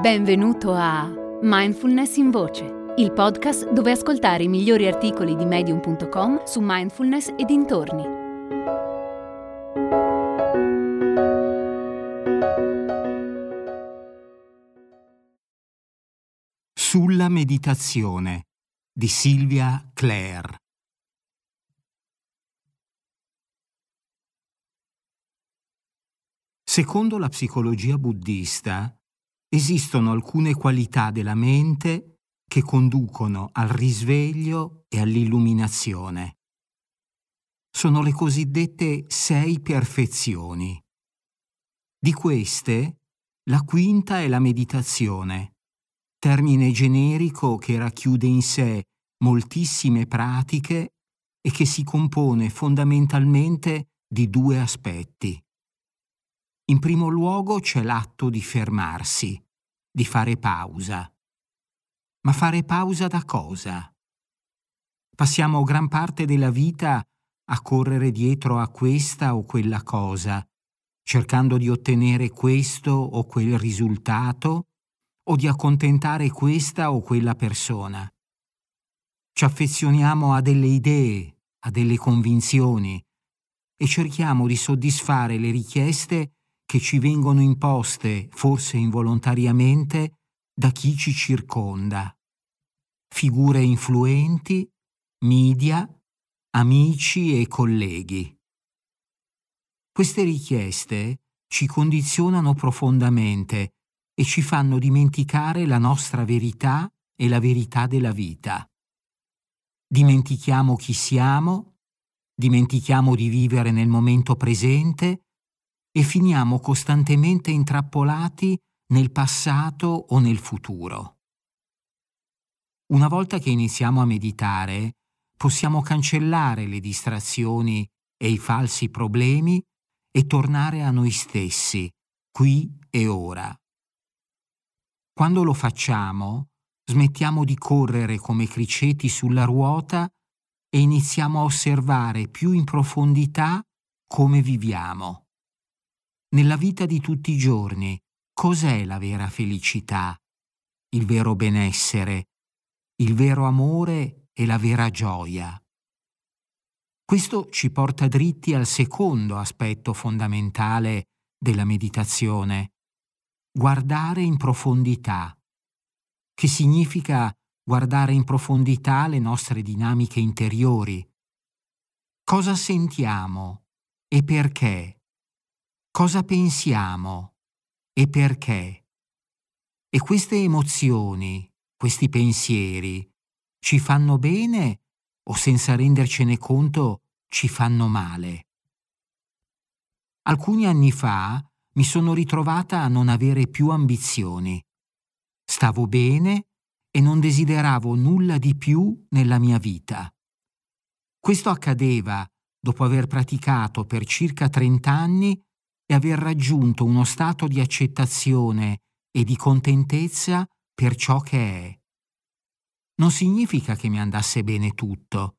Benvenuto a Mindfulness in Voce, il podcast dove ascoltare i migliori articoli di medium.com su mindfulness e dintorni. Sulla meditazione di Silvia Clare. Secondo la psicologia buddista, esistono alcune qualità della mente che conducono al risveglio e all'illuminazione. Sono le cosiddette sei perfezioni. Di queste, la quinta è la meditazione, termine generico che racchiude in sé moltissime pratiche e che si compone fondamentalmente di due aspetti. In primo luogo c'è l'atto di fermarsi, di fare pausa. Ma fare pausa da cosa? Passiamo gran parte della vita a correre dietro a questa o quella cosa, cercando di ottenere questo o quel risultato o di accontentare questa o quella persona. Ci affezioniamo a delle idee, a delle convinzioni e cerchiamo di soddisfare le richieste che ci vengono imposte, forse involontariamente, da chi ci circonda. Figure influenti, media, amici e colleghi. Queste richieste ci condizionano profondamente e ci fanno dimenticare la nostra verità e la verità della vita. Dimentichiamo chi siamo, dimentichiamo di vivere nel momento presente e finiamo costantemente intrappolati nel passato o nel futuro. Una volta che iniziamo a meditare, possiamo cancellare le distrazioni e i falsi problemi e tornare a noi stessi, qui e ora. Quando lo facciamo, smettiamo di correre come criceti sulla ruota e iniziamo a osservare più in profondità come viviamo nella vita di tutti i giorni, cos'è la vera felicità, il vero benessere, il vero amore e la vera gioia. Questo ci porta dritti al secondo aspetto fondamentale della meditazione, guardare in profondità, che significa guardare in profondità le nostre dinamiche interiori. Cosa sentiamo e perché? Cosa pensiamo e perché. E queste emozioni, questi pensieri, ci fanno bene o senza rendercene conto ci fanno male. Alcuni anni fa mi sono ritrovata a non avere più ambizioni. Stavo bene e non desideravo nulla di più nella mia vita. Questo accadeva dopo aver praticato per circa 30 anni e aver raggiunto uno stato di accettazione e di contentezza per ciò che è. Non significa che mi andasse bene tutto.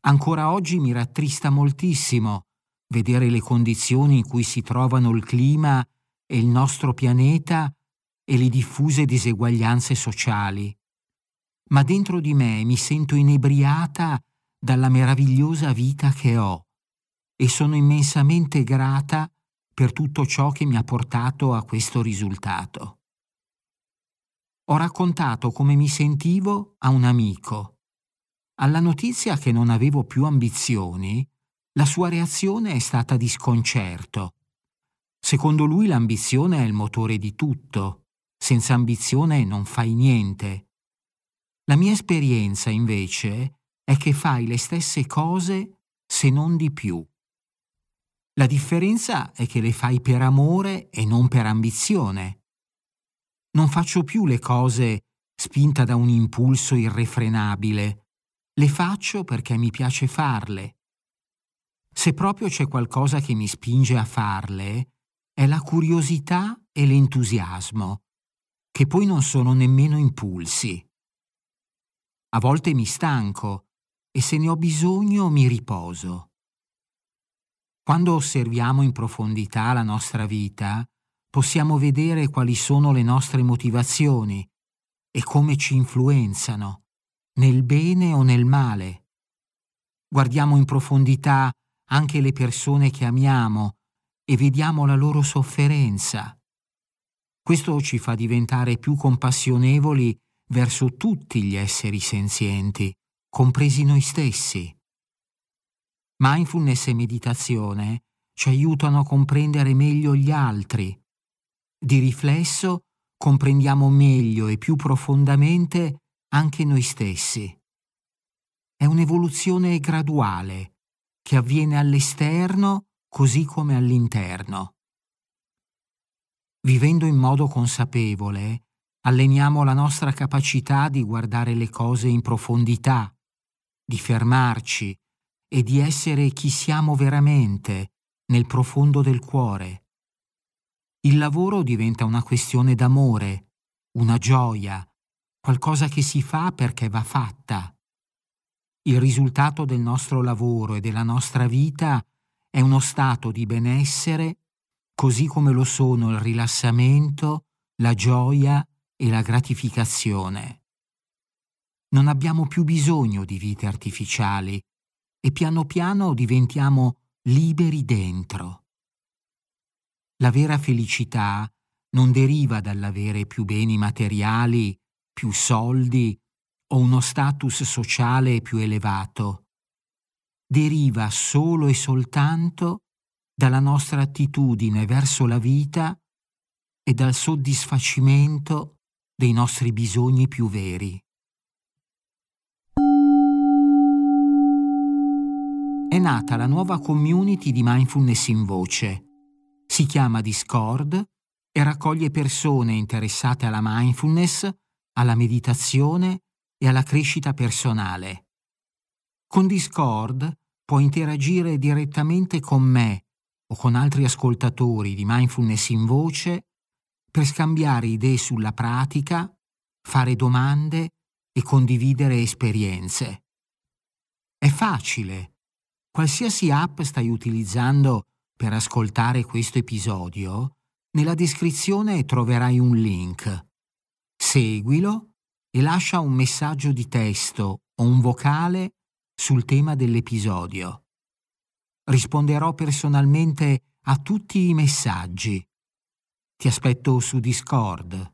Ancora oggi mi rattrista moltissimo vedere le condizioni in cui si trovano il clima e il nostro pianeta e le diffuse diseguaglianze sociali. Ma dentro di me mi sento inebriata dalla meravigliosa vita che ho e sono immensamente grata per tutto ciò che mi ha portato a questo risultato. Ho raccontato come mi sentivo a un amico. Alla notizia che non avevo più ambizioni, la sua reazione è stata di sconcerto. Secondo lui l'ambizione è il motore di tutto. Senza ambizione non fai niente. La mia esperienza, invece, è che fai le stesse cose se non di più. La differenza è che le fai per amore e non per ambizione. Non faccio più le cose spinta da un impulso irrefrenabile, le faccio perché mi piace farle. Se proprio c'è qualcosa che mi spinge a farle, è la curiosità e l'entusiasmo, che poi non sono nemmeno impulsi. A volte mi stanco e se ne ho bisogno mi riposo. Quando osserviamo in profondità la nostra vita, possiamo vedere quali sono le nostre motivazioni e come ci influenzano, nel bene o nel male. Guardiamo in profondità anche le persone che amiamo e vediamo la loro sofferenza. Questo ci fa diventare più compassionevoli verso tutti gli esseri senzienti, compresi noi stessi. Mindfulness e meditazione ci aiutano a comprendere meglio gli altri. Di riflesso comprendiamo meglio e più profondamente anche noi stessi. È un'evoluzione graduale che avviene all'esterno così come all'interno. Vivendo in modo consapevole, alleniamo la nostra capacità di guardare le cose in profondità, di fermarci e di essere chi siamo veramente nel profondo del cuore. Il lavoro diventa una questione d'amore, una gioia, qualcosa che si fa perché va fatta. Il risultato del nostro lavoro e della nostra vita è uno stato di benessere, così come lo sono il rilassamento, la gioia e la gratificazione. Non abbiamo più bisogno di vite artificiali e piano piano diventiamo liberi dentro. La vera felicità non deriva dall'avere più beni materiali, più soldi o uno status sociale più elevato deriva solo e soltanto dalla nostra attitudine verso la vita e dal soddisfacimento dei nostri bisogni più veri. Nata la nuova community di mindfulness in voce. Si chiama Discord e raccoglie persone interessate alla mindfulness, alla meditazione e alla crescita personale. Con Discord può interagire direttamente con me o con altri ascoltatori di mindfulness in voce per scambiare idee sulla pratica, fare domande e condividere esperienze. È facile. Qualsiasi app stai utilizzando per ascoltare questo episodio, nella descrizione troverai un link. Seguilo e lascia un messaggio di testo o un vocale sul tema dell'episodio. Risponderò personalmente a tutti i messaggi. Ti aspetto su Discord.